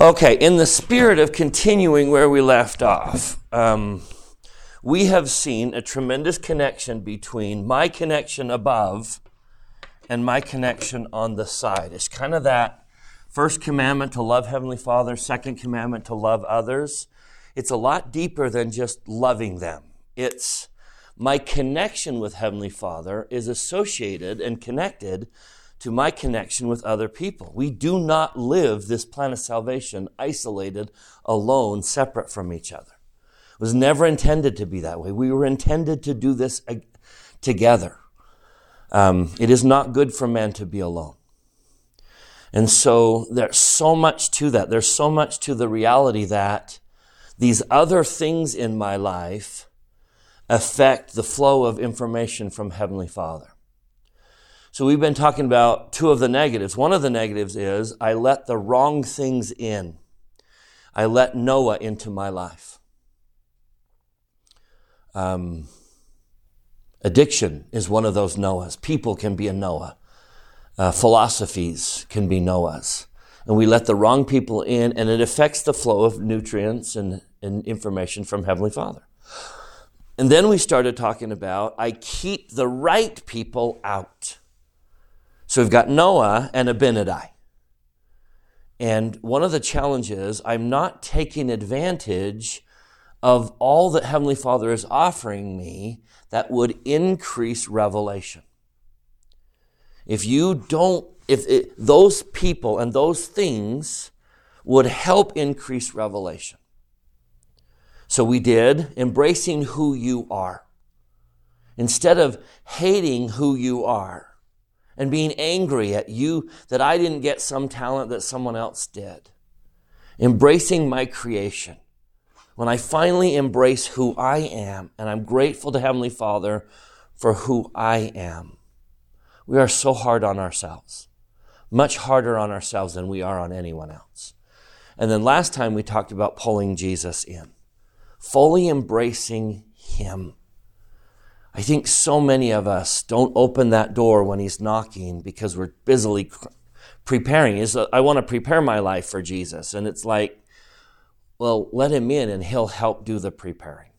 Okay, in the spirit of continuing where we left off, um, we have seen a tremendous connection between my connection above and my connection on the side. It's kind of that first commandment to love Heavenly Father, second commandment to love others. It's a lot deeper than just loving them. It's my connection with Heavenly Father is associated and connected to my connection with other people. We do not live this plan of salvation isolated, alone, separate from each other. It was never intended to be that way. We were intended to do this together. Um, it is not good for man to be alone. And so there's so much to that. There's so much to the reality that these other things in my life affect the flow of information from Heavenly Father. So we've been talking about two of the negatives. One of the negatives is I let the wrong things in. I let Noah into my life. Um, addiction is one of those Noahs. People can be a Noah. Uh, philosophies can be Noahs. And we let the wrong people in, and it affects the flow of nutrients and, and information from Heavenly Father. And then we started talking about I keep the right people out. So we've got Noah and Abinadi. And one of the challenges, I'm not taking advantage of all that Heavenly Father is offering me that would increase revelation. If you don't, if it, those people and those things would help increase revelation. So we did embracing who you are. Instead of hating who you are, and being angry at you that I didn't get some talent that someone else did. Embracing my creation. When I finally embrace who I am, and I'm grateful to Heavenly Father for who I am, we are so hard on ourselves. Much harder on ourselves than we are on anyone else. And then last time we talked about pulling Jesus in, fully embracing Him I think so many of us don't open that door when he's knocking because we're busily preparing. Is uh, I want to prepare my life for Jesus, and it's like, well, let him in, and he'll help do the preparing.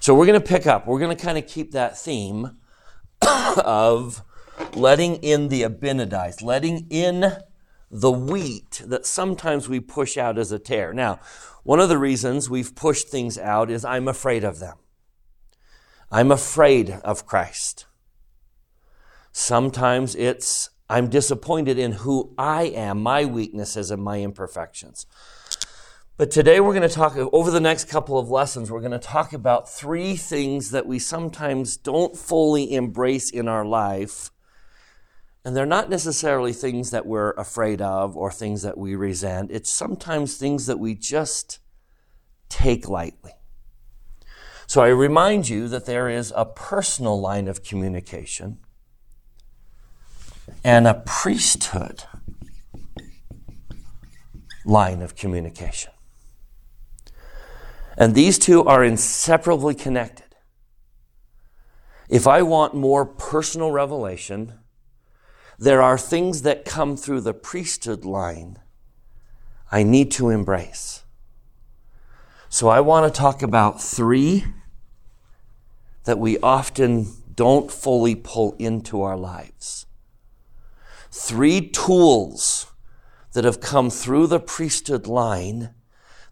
So we're going to pick up. We're going to kind of keep that theme of letting in the Abinadites, letting in the wheat that sometimes we push out as a tare. Now, one of the reasons we've pushed things out is I'm afraid of them. I'm afraid of Christ. Sometimes it's I'm disappointed in who I am, my weaknesses and my imperfections. But today we're going to talk, over the next couple of lessons, we're going to talk about three things that we sometimes don't fully embrace in our life. And they're not necessarily things that we're afraid of or things that we resent. It's sometimes things that we just take lightly. So I remind you that there is a personal line of communication and a priesthood line of communication. And these two are inseparably connected. If I want more personal revelation, there are things that come through the priesthood line I need to embrace. So I want to talk about three that we often don't fully pull into our lives. Three tools that have come through the priesthood line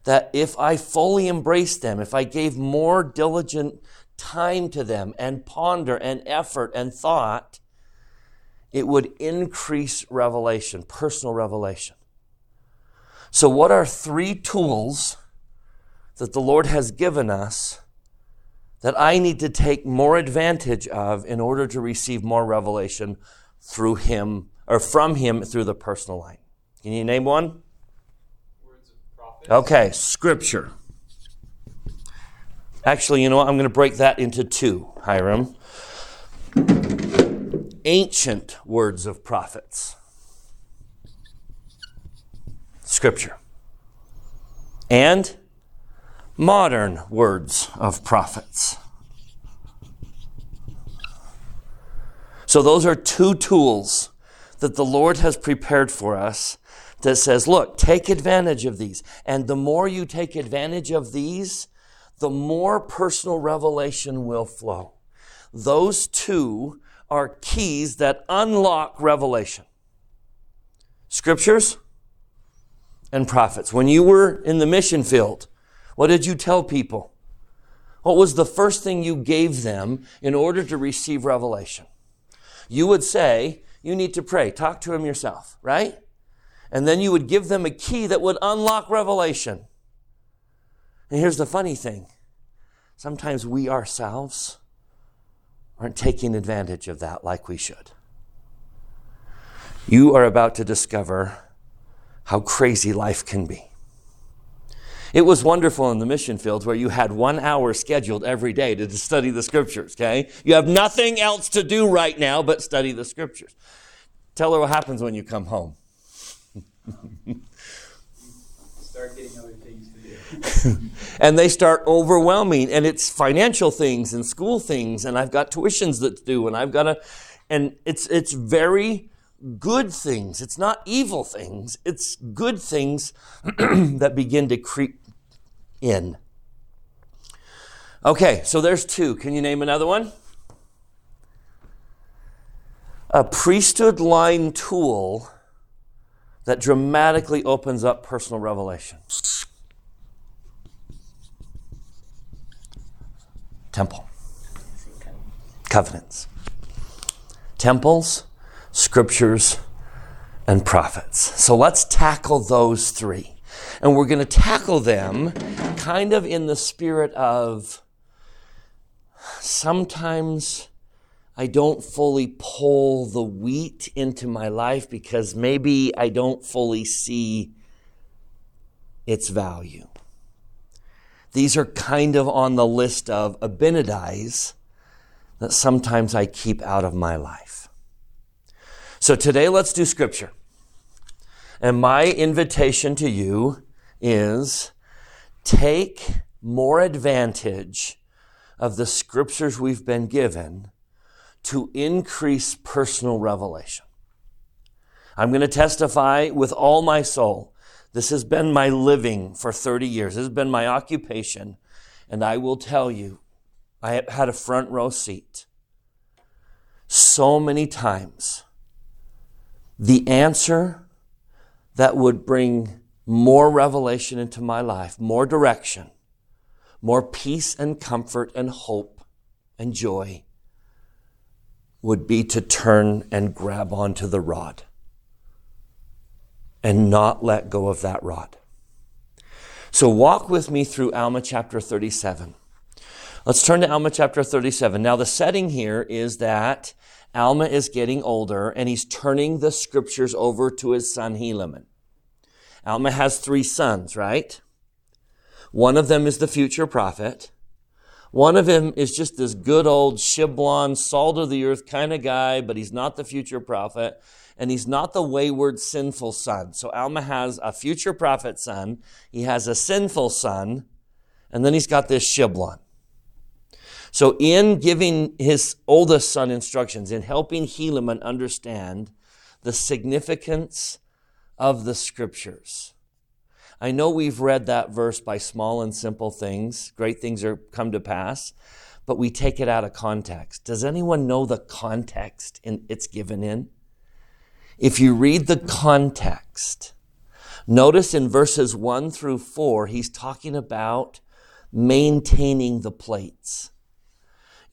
that if I fully embraced them, if I gave more diligent time to them and ponder and effort and thought, it would increase revelation, personal revelation. So, what are three tools that the Lord has given us that I need to take more advantage of in order to receive more revelation through Him or from Him through the personal line. Can you name one? Okay, Scripture. Actually, you know what? I'm going to break that into two, Hiram. Ancient words of prophets. Scripture. And modern words of prophets. So, those are two tools that the Lord has prepared for us that says, look, take advantage of these. And the more you take advantage of these, the more personal revelation will flow. Those two are keys that unlock revelation. Scriptures and prophets. When you were in the mission field, what did you tell people? What was the first thing you gave them in order to receive revelation? You would say, you need to pray. Talk to him yourself, right? And then you would give them a key that would unlock revelation. And here's the funny thing sometimes we ourselves aren't taking advantage of that like we should. You are about to discover how crazy life can be. It was wonderful in the mission fields where you had one hour scheduled every day to study the scriptures, okay? You have nothing else to do right now but study the scriptures. Tell her what happens when you come home. start getting other things to do. and they start overwhelming, and it's financial things and school things, and I've got tuitions that to do, and I've got to, and it's it's very good things. It's not evil things. It's good things that begin to creep in. Okay, so there's two. Can you name another one? A priesthood line tool that dramatically opens up personal revelation. Temple. Covenants. Temples scriptures, and prophets. So let's tackle those three. And we're going to tackle them kind of in the spirit of sometimes I don't fully pull the wheat into my life because maybe I don't fully see its value. These are kind of on the list of Abinadi's that sometimes I keep out of my life. So today let's do scripture. And my invitation to you is take more advantage of the scriptures we've been given to increase personal revelation. I'm going to testify with all my soul. This has been my living for 30 years. This has been my occupation. And I will tell you, I had a front row seat so many times the answer that would bring more revelation into my life, more direction, more peace and comfort and hope and joy would be to turn and grab onto the rod and not let go of that rod. So walk with me through Alma chapter 37. Let's turn to Alma chapter 37. Now, the setting here is that Alma is getting older and he's turning the scriptures over to his son Helaman. Alma has three sons, right? One of them is the future prophet. One of them is just this good old Shiblon, salt of the earth kind of guy, but he's not the future prophet. And he's not the wayward, sinful son. So Alma has a future prophet son. He has a sinful son. And then he's got this Shiblon. So, in giving his oldest son instructions, in helping Helaman understand the significance of the scriptures, I know we've read that verse by small and simple things, great things are come to pass, but we take it out of context. Does anyone know the context in, it's given in? If you read the context, notice in verses 1 through 4, he's talking about maintaining the plates.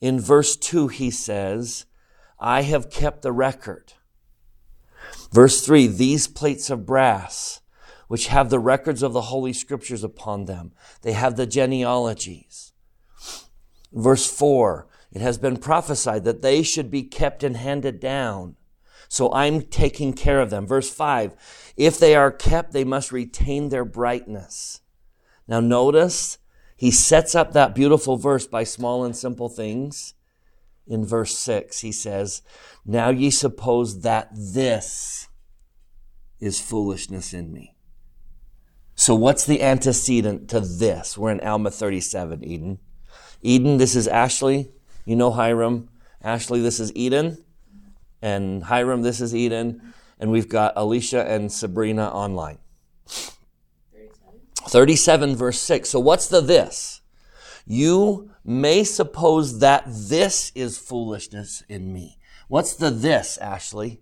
In verse 2, he says, I have kept the record. Verse 3, these plates of brass, which have the records of the Holy Scriptures upon them, they have the genealogies. Verse 4, it has been prophesied that they should be kept and handed down. So I'm taking care of them. Verse 5, if they are kept, they must retain their brightness. Now notice he sets up that beautiful verse by small and simple things. In verse 6, he says, Now ye suppose that this is foolishness in me. So, what's the antecedent to this? We're in Alma 37, Eden. Eden, this is Ashley. You know Hiram. Ashley, this is Eden. And Hiram, this is Eden. and we've got Alicia and Sabrina online. 37. 37 verse 6. So what's the this? You may suppose that this is foolishness in me. What's the this, Ashley?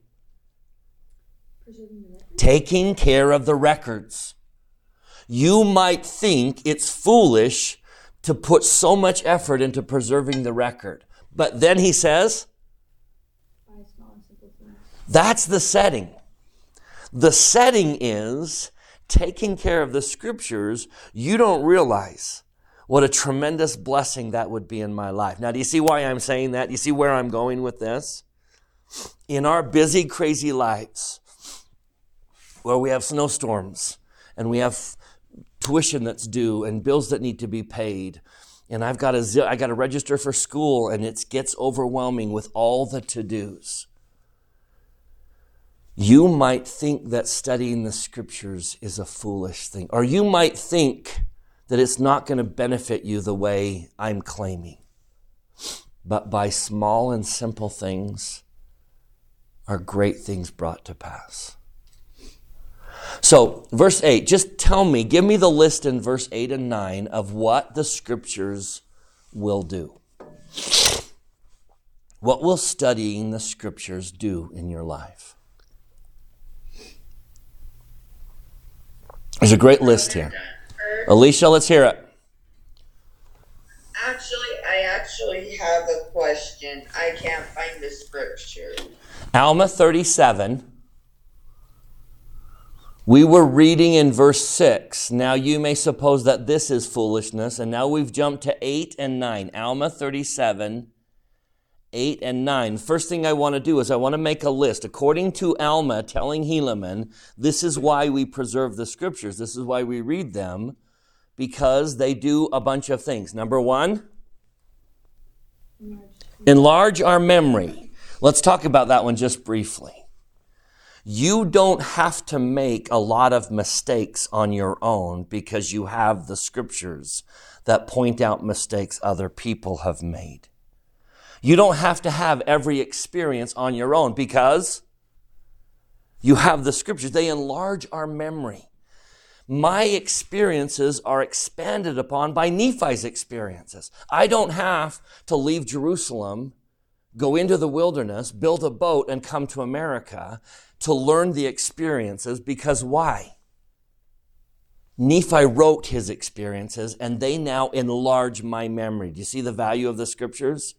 Preserving the record. Taking care of the records. You might think it's foolish to put so much effort into preserving the record. But then he says, By small and simple things. That's the setting. The setting is taking care of the scriptures. You don't realize what a tremendous blessing that would be in my life. Now, do you see why I'm saying that? Do you see where I'm going with this? In our busy, crazy lives, where we have snowstorms and we have tuition that's due and bills that need to be paid, and I've got to I got to register for school, and it gets overwhelming with all the to dos you might think that studying the scriptures is a foolish thing, or you might think that it's not going to benefit you the way I'm claiming. But by small and simple things are great things brought to pass. So, verse 8, just tell me, give me the list in verse 8 and 9 of what the scriptures will do. What will studying the scriptures do in your life? There's a great list here. Alicia, let's hear it. Actually, I actually have a question. I can't find the scripture. Alma 37. We were reading in verse 6. Now you may suppose that this is foolishness. And now we've jumped to 8 and 9. Alma 37, 8 and 9. First thing I want to do is I want to make a list. According to Alma telling Helaman, this is why we preserve the scriptures. This is why we read them. Because they do a bunch of things. Number one, Enlarge. enlarge our memory. Let's talk about that one just briefly. You don't have to make a lot of mistakes on your own because you have the scriptures that point out mistakes other people have made. You don't have to have every experience on your own because you have the scriptures. They enlarge our memory. My experiences are expanded upon by Nephi's experiences. I don't have to leave Jerusalem go into the wilderness, build a boat, and come to America to learn the experiences because why? Nephi wrote his experiences and they now enlarge my memory. Do you see the value of the scriptures?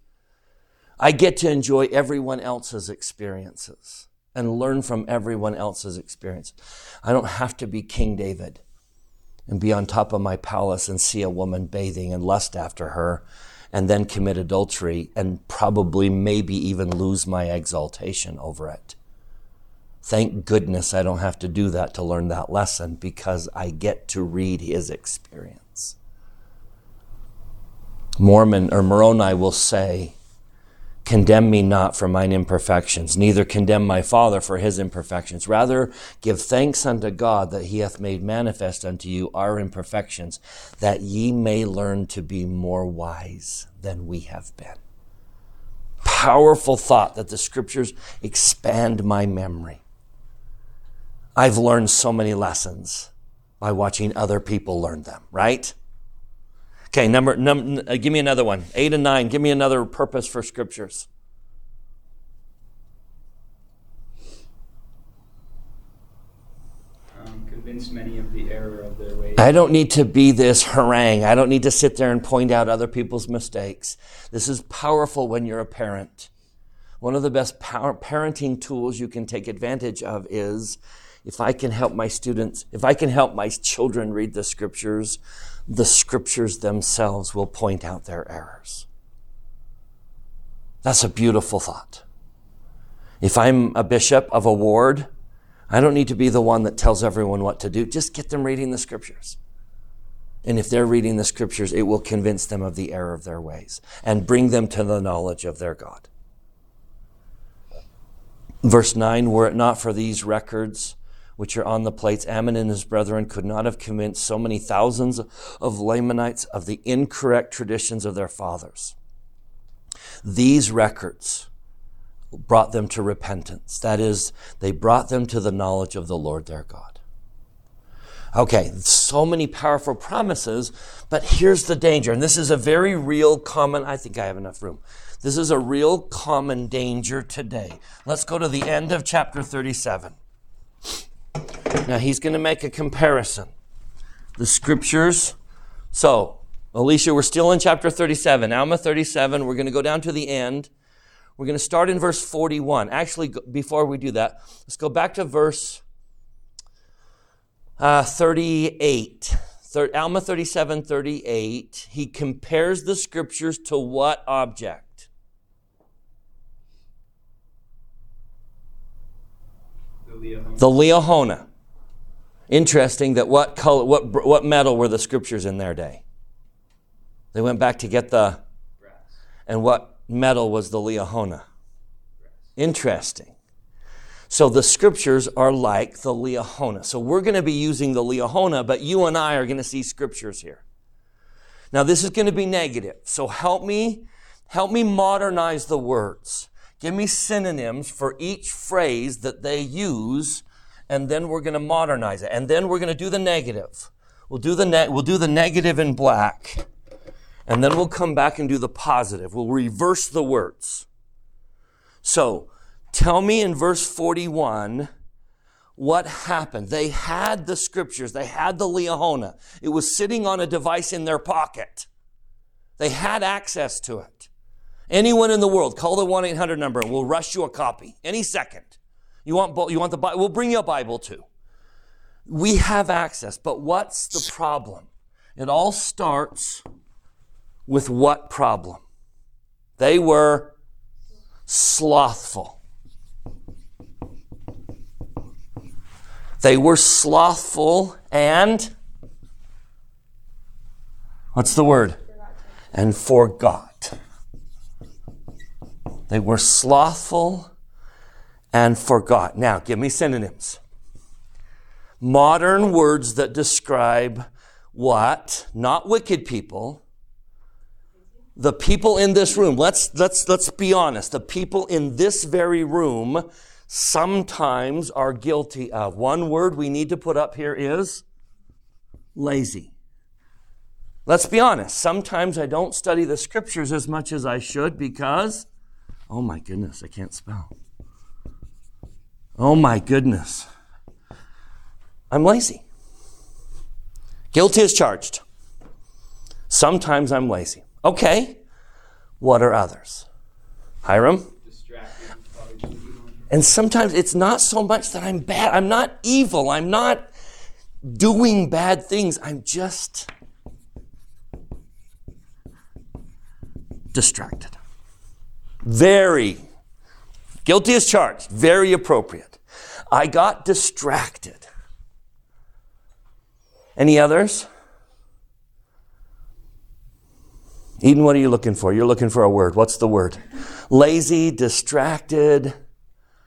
I get to enjoy everyone else's experiences and learn from everyone else's experience. I don't have to be King David and be on top of my palace and see a woman bathing and lust after her and then commit adultery and probably maybe even lose my exaltation over it. Thank goodness I don't have to do that to learn that lesson because I get to read his experience. Mormon or Moroni will say, Condemn me not for mine imperfections, neither condemn my Father for his imperfections. Rather, give thanks unto God that he hath made manifest unto you our imperfections, that ye may learn to be more wise than we have been. Powerful thought that the scriptures expand my memory. I've learned so many lessons by watching other people learn them, right? Okay, number, num, uh, give me another one. Eight and nine. Give me another purpose for scriptures. Um, convince many of the error of their ways. I don't need to be this harangue. I don't need to sit there and point out other people's mistakes. This is powerful when you're a parent. One of the best power, parenting tools you can take advantage of is if I can help my students, if I can help my children read the scriptures, the scriptures themselves will point out their errors. That's a beautiful thought. If I'm a bishop of a ward, I don't need to be the one that tells everyone what to do. Just get them reading the scriptures. And if they're reading the scriptures, it will convince them of the error of their ways and bring them to the knowledge of their God. Verse 9 Were it not for these records which are on the plates, Ammon and his brethren could not have convinced so many thousands of Lamanites of the incorrect traditions of their fathers. These records, brought them to repentance. That is, they brought them to the knowledge of the Lord their God. Okay, so many powerful promises, but here's the danger. And this is a very real common, I think I have enough room. This is a real common danger today. Let's go to the end of chapter 37. Now he's going to make a comparison. The scriptures. So, Alicia, we're still in chapter 37. Alma 37. We're going to go down to the end. We're going to start in verse 41. Actually, before we do that, let's go back to verse uh, 38. Thir- Alma 37, 38. He compares the scriptures to what object? The Liahona. Interesting that what color, what, what metal were the scriptures in their day? They went back to get the, and what metal was the Liahona? Interesting. So the scriptures are like the Liahona. So we're going to be using the Liahona, but you and I are going to see scriptures here. Now this is going to be negative. So help me, help me modernize the words. Give me synonyms for each phrase that they use, and then we're going to modernize it. And then we're going to do the negative. We'll do the ne- we'll do the negative in black. And then we'll come back and do the positive. We'll reverse the words. So, tell me in verse 41 what happened. They had the scriptures, they had the Liahona. It was sitting on a device in their pocket. They had access to it. Anyone in the world, call the 1 800 number and we'll rush you a copy any second. You want, you want the Bible? We'll bring you a Bible too. We have access, but what's the problem? It all starts with what problem? They were slothful. They were slothful and what's the word? And forgot. They were slothful and forgot. Now, give me synonyms. Modern words that describe what? Not wicked people. The people in this room, let's, let's, let's be honest. The people in this very room sometimes are guilty of. One word we need to put up here is lazy. Let's be honest. Sometimes I don't study the scriptures as much as I should because, oh my goodness, I can't spell. Oh my goodness. I'm lazy. Guilty is charged. Sometimes I'm lazy. Okay. What are others? Hiram? And sometimes it's not so much that I'm bad. I'm not evil. I'm not doing bad things. I'm just distracted. Very guilty as charged. Very appropriate. I got distracted. Any others? Eden, what are you looking for? You're looking for a word. What's the word? Lazy, distracted.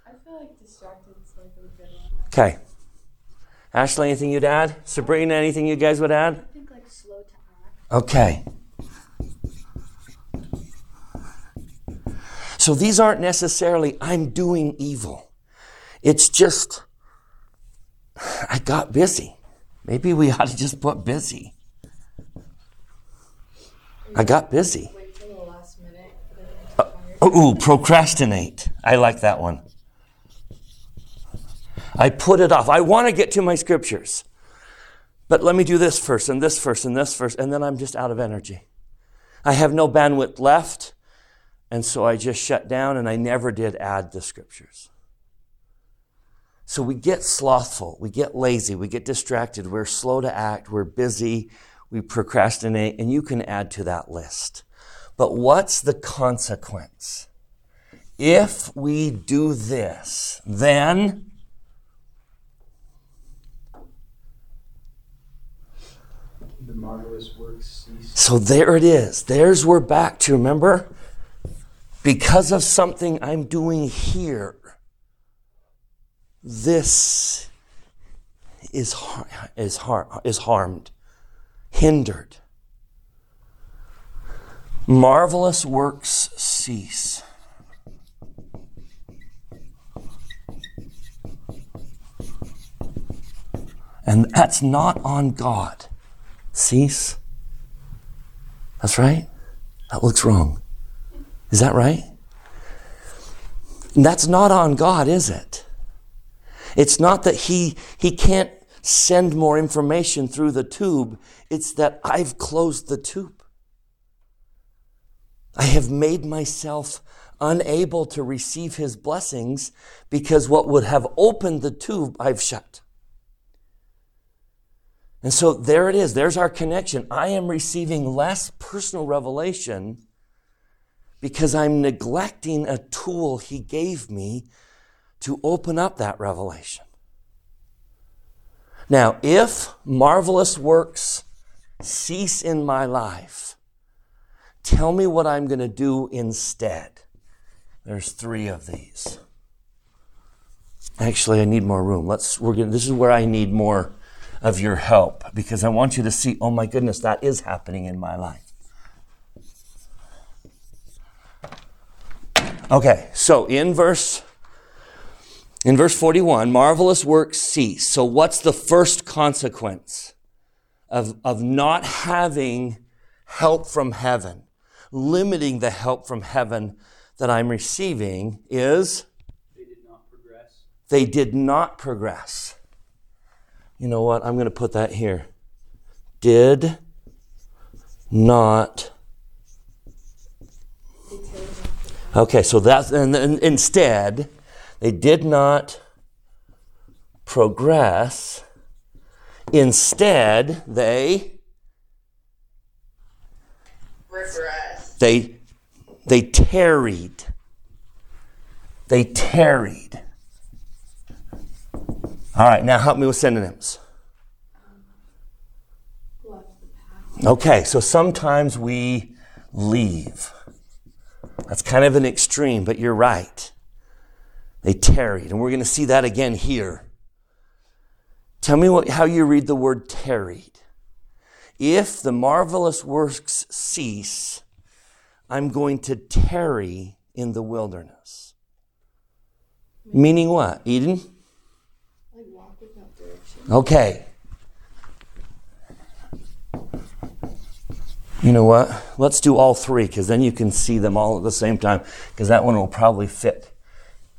I feel like distracted is like a good one. Okay. Ashley, anything you'd add? Sabrina, anything you guys would add? I think like slow to act. Okay. So these aren't necessarily, I'm doing evil. It's just, I got busy. Maybe we ought to just put busy. I got busy. Oh, ooh, procrastinate. I like that one. I put it off. I want to get to my scriptures. But let me do this first, and this first, and this first, and then I'm just out of energy. I have no bandwidth left, and so I just shut down and I never did add the scriptures. So we get slothful, we get lazy, we get distracted, we're slow to act, we're busy, we procrastinate, and you can add to that list. But what's the consequence? If we do this, then The marvelous works cease. So there it is. There's we're back to remember because of something I'm doing here, this is, is, har- is harmed, hindered. Marvelous works cease. And that's not on God. Cease. That's right. That looks wrong. Is that right? And that's not on God, is it? It's not that he, he can't send more information through the tube. It's that I've closed the tube. I have made myself unable to receive his blessings because what would have opened the tube, I've shut. And so there it is. There's our connection. I am receiving less personal revelation because I'm neglecting a tool he gave me to open up that revelation. Now, if marvelous works cease in my life, tell me what I'm going to do instead. There's three of these. Actually, I need more room. Let's, we're going this is where I need more of your help because I want you to see, oh my goodness, that is happening in my life. Okay, so in verse in verse 41, marvelous works cease. So what's the first consequence of, of not having help from heaven, limiting the help from heaven that I'm receiving is They did not progress. they did not progress. You know what? I'm going to put that here. Did not. Okay, so that's, and, and instead, they did not progress. Instead, they, Regress. they, they tarried. They tarried. All right, now help me with synonyms. Left the path. Okay, so sometimes we leave. That's kind of an extreme, but you're right. They tarried, and we're going to see that again here. Tell me what, how you read the word tarried. If the marvelous works cease, I'm going to tarry in the wilderness. Meaning what? Eden? Like walk without direction. Okay. You know what? Let's do all three because then you can see them all at the same time because that one will probably fit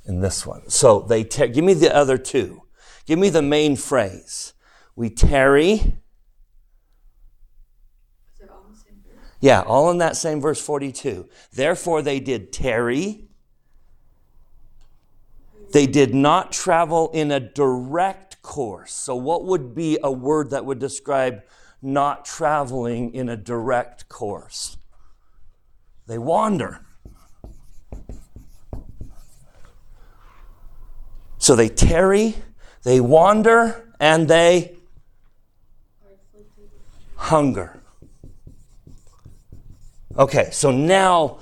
in this one. So they tar- give me the other two. Give me the main phrase. We tarry. Is it all the same verse? Yeah, all in that same verse 42. Therefore they did tarry. They did not travel in a direct course. So, what would be a word that would describe not traveling in a direct course? They wander. So, they tarry, they wander, and they hunger. Okay, so now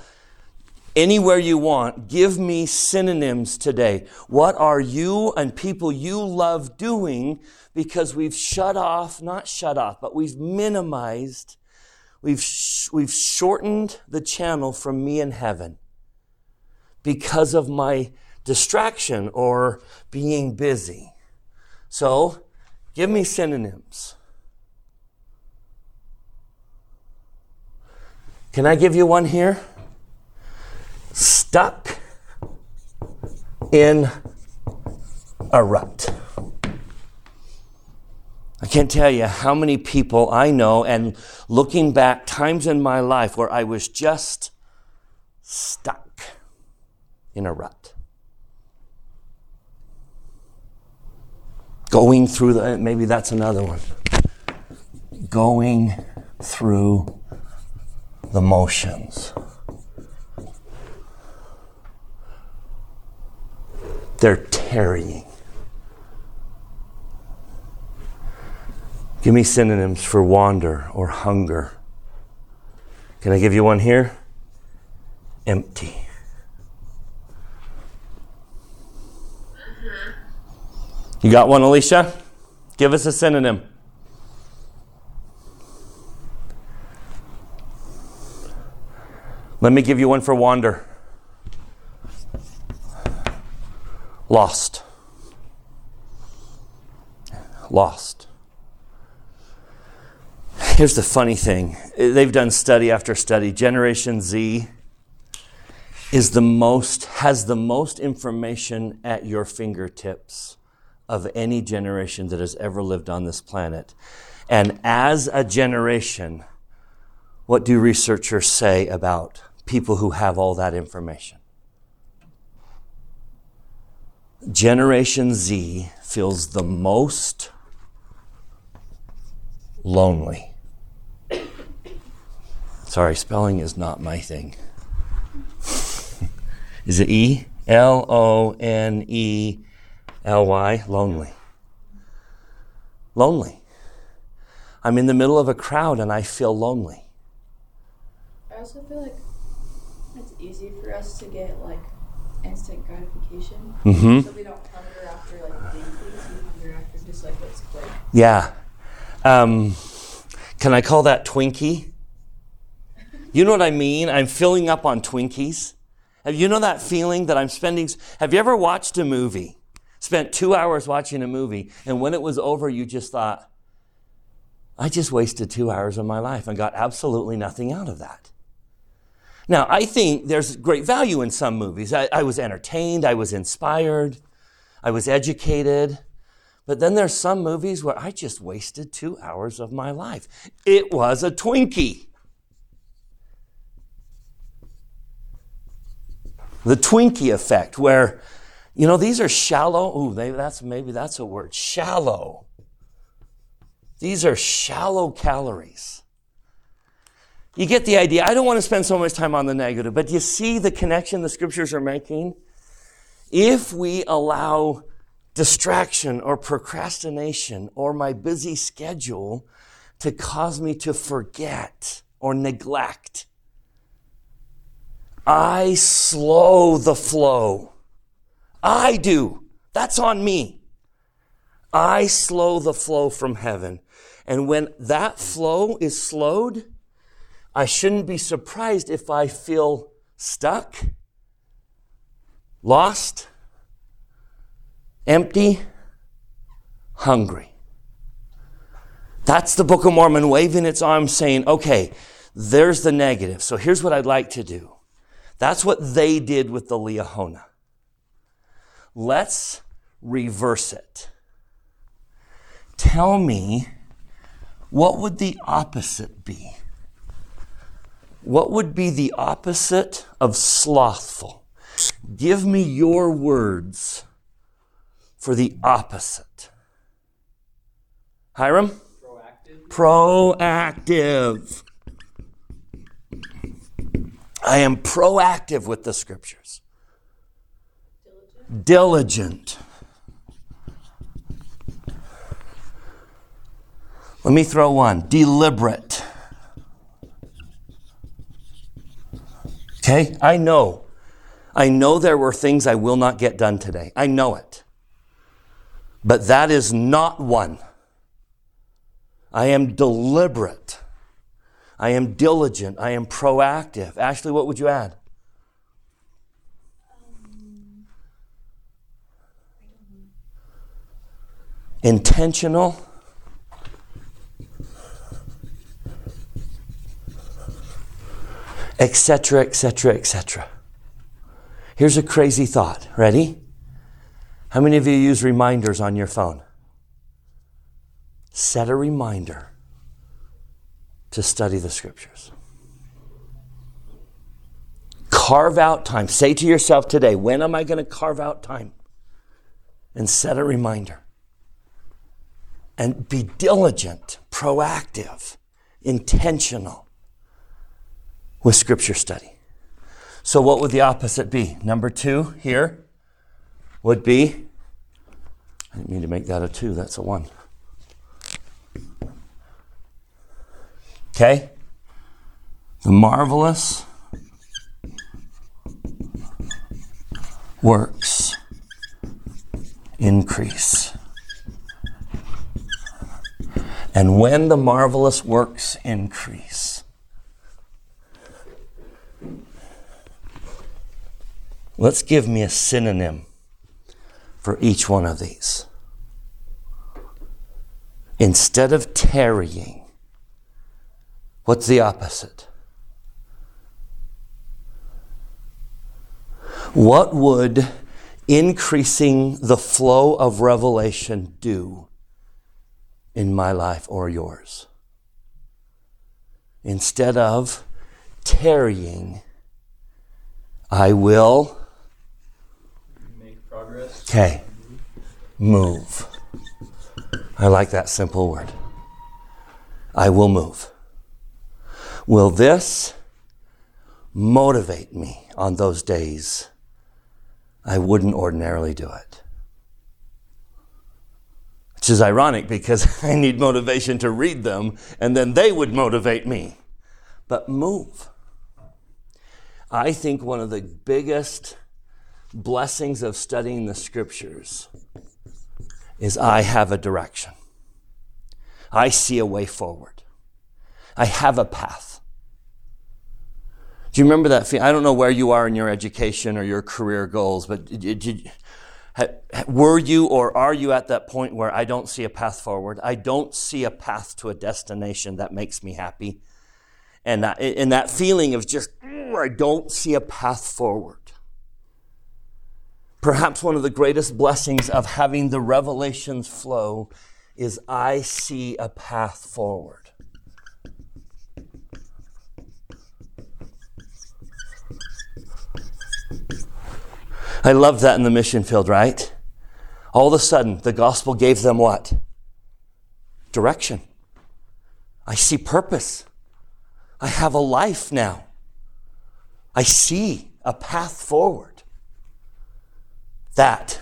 anywhere you want, give me synonyms today. What are you and people you love doing because we've shut off, not shut off, but we've minimized, we've, sh- we've shortened the channel from me and heaven because of my distraction or being busy. So, give me synonyms. Can I give you one here? Stuck in a rut. I can't tell you how many people I know, and looking back, times in my life where I was just stuck in a rut. Going through the, maybe that's another one. Going through the motions. They're tarrying. Give me synonyms for wander or hunger. Can I give you one here? Empty. Uh-huh. You got one, Alicia? Give us a synonym. Let me give you one for wander. Lost. Lost. Here's the funny thing they've done study after study. Generation Z is the most, has the most information at your fingertips of any generation that has ever lived on this planet. And as a generation, what do researchers say about people who have all that information? Generation Z feels the most lonely. Sorry, spelling is not my thing. is it E? L O N E L Y? Lonely. Lonely. I'm in the middle of a crowd and I feel lonely. I also feel like it's easy for us to get like instant gratification. Mm-hmm. So we don't hunger after like things, we hunger after just like what's quick. Yeah. Um, can I call that Twinkie? You know what I mean? I'm filling up on Twinkies. Have you know that feeling that I'm spending? Have you ever watched a movie? Spent two hours watching a movie, and when it was over, you just thought, I just wasted two hours of my life and got absolutely nothing out of that. Now, I think there's great value in some movies. I, I was entertained, I was inspired, I was educated. But then there's some movies where I just wasted two hours of my life. It was a Twinkie. The Twinkie effect, where, you know, these are shallow. Ooh, maybe that's maybe that's a word. Shallow. These are shallow calories. You get the idea. I don't want to spend so much time on the negative, but you see the connection the scriptures are making? If we allow distraction or procrastination or my busy schedule to cause me to forget or neglect, I slow the flow. I do. That's on me. I slow the flow from heaven. And when that flow is slowed, I shouldn't be surprised if I feel stuck, lost, empty, hungry. That's the Book of Mormon waving its arms saying, okay, there's the negative. So here's what I'd like to do. That's what they did with the Liahona. Let's reverse it. Tell me, what would the opposite be? What would be the opposite of slothful? Give me your words for the opposite. Hiram? Proactive. Proactive. I am proactive with the scriptures. Diligent. Let me throw one. Deliberate. Okay? I know. I know there were things I will not get done today. I know it. But that is not one. I am deliberate. I am diligent. I am proactive. Ashley, what would you add? Intentional. Etc., etc., etc. Here's a crazy thought. Ready? How many of you use reminders on your phone? Set a reminder to study the scriptures. Carve out time. Say to yourself today, when am I going to carve out time? And set a reminder. And be diligent, proactive, intentional with scripture study. So, what would the opposite be? Number two here would be, I didn't mean to make that a two, that's a one. Okay? The marvelous works increase. And when the marvelous works increase, let's give me a synonym for each one of these. Instead of tarrying, What's the opposite? What would increasing the flow of revelation do in my life or yours? Instead of tarrying, I will. Make progress. Okay. Move. I like that simple word. I will move. Will this motivate me on those days I wouldn't ordinarily do it? Which is ironic because I need motivation to read them and then they would motivate me. But move. I think one of the biggest blessings of studying the scriptures is I have a direction. I see a way forward. I have a path. Do you remember that? Feeling? I don't know where you are in your education or your career goals, but did, were you or are you at that point where I don't see a path forward? I don't see a path to a destination that makes me happy. And that, and that feeling of just, I don't see a path forward. Perhaps one of the greatest blessings of having the revelations flow is I see a path forward. I love that in the mission field, right? All of a sudden, the gospel gave them what? Direction. I see purpose. I have a life now. I see a path forward. That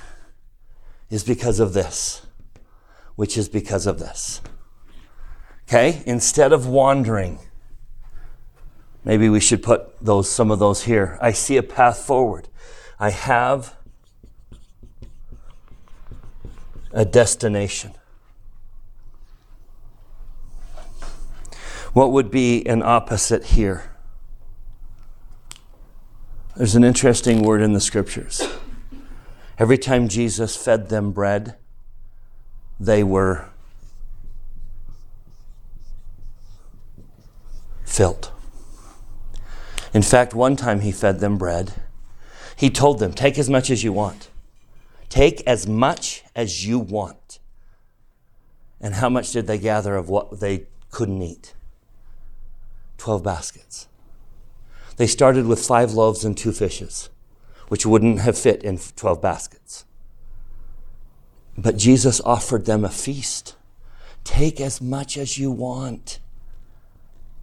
is because of this, which is because of this. Okay? Instead of wandering, maybe we should put those some of those here. I see a path forward. I have a destination. What would be an opposite here? There's an interesting word in the scriptures. Every time Jesus fed them bread, they were filled. In fact, one time he fed them bread. He told them, Take as much as you want. Take as much as you want. And how much did they gather of what they couldn't eat? Twelve baskets. They started with five loaves and two fishes which wouldn't have fit in 12 baskets. But Jesus offered them a feast. Take as much as you want.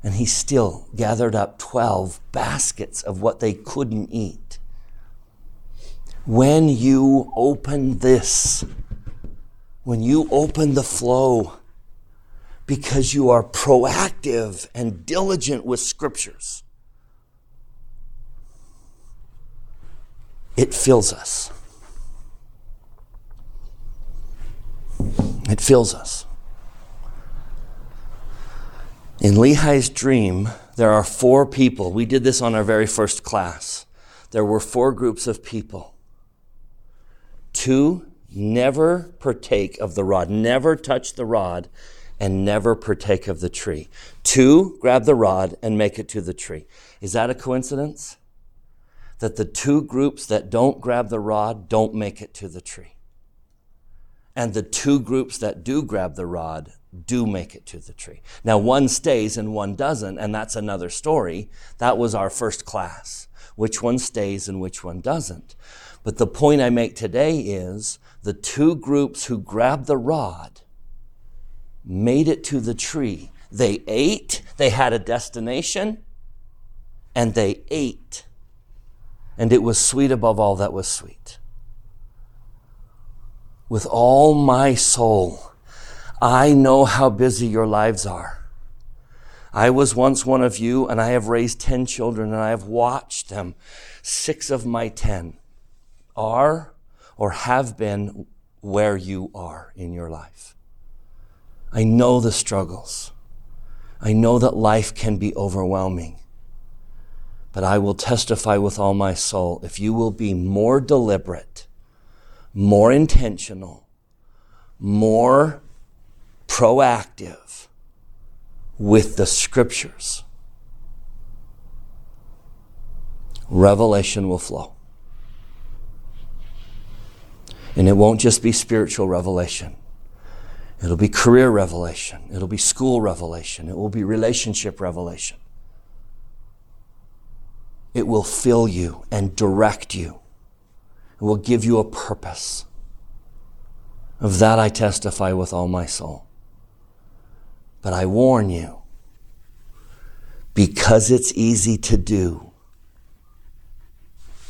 And he still gathered up 12 baskets of what they couldn't eat. When you open this, when you open the flow, because you are proactive and diligent with scriptures, it fills us. It fills us. In Lehi's dream, there are four people. We did this on our very first class. There were four groups of people. Two never partake of the rod, never touch the rod, and never partake of the tree. Two grab the rod and make it to the tree. Is that a coincidence? that the two groups that don't grab the rod don't make it to the tree. And the two groups that do grab the rod do make it to the tree. Now, one stays and one doesn't, and that's another story. That was our first class. Which one stays and which one doesn't. But the point I make today is the two groups who grabbed the rod made it to the tree. They ate, they had a destination, and they ate and it was sweet above all that was sweet. With all my soul, I know how busy your lives are. I was once one of you, and I have raised 10 children, and I have watched them. Six of my 10 are or have been where you are in your life. I know the struggles. I know that life can be overwhelming. But I will testify with all my soul if you will be more deliberate, more intentional, more proactive, with the scriptures, revelation will flow. And it won't just be spiritual revelation. It'll be career revelation. It'll be school revelation. It will be relationship revelation. It will fill you and direct you. It will give you a purpose. Of that I testify with all my soul. But I warn you, because it's easy to do,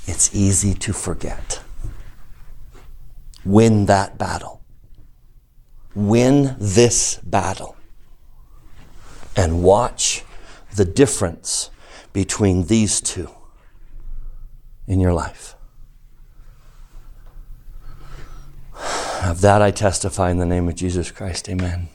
it's easy to forget. Win that battle. Win this battle. And watch the difference between these two in your life. Of that I testify in the name of Jesus Christ. Amen.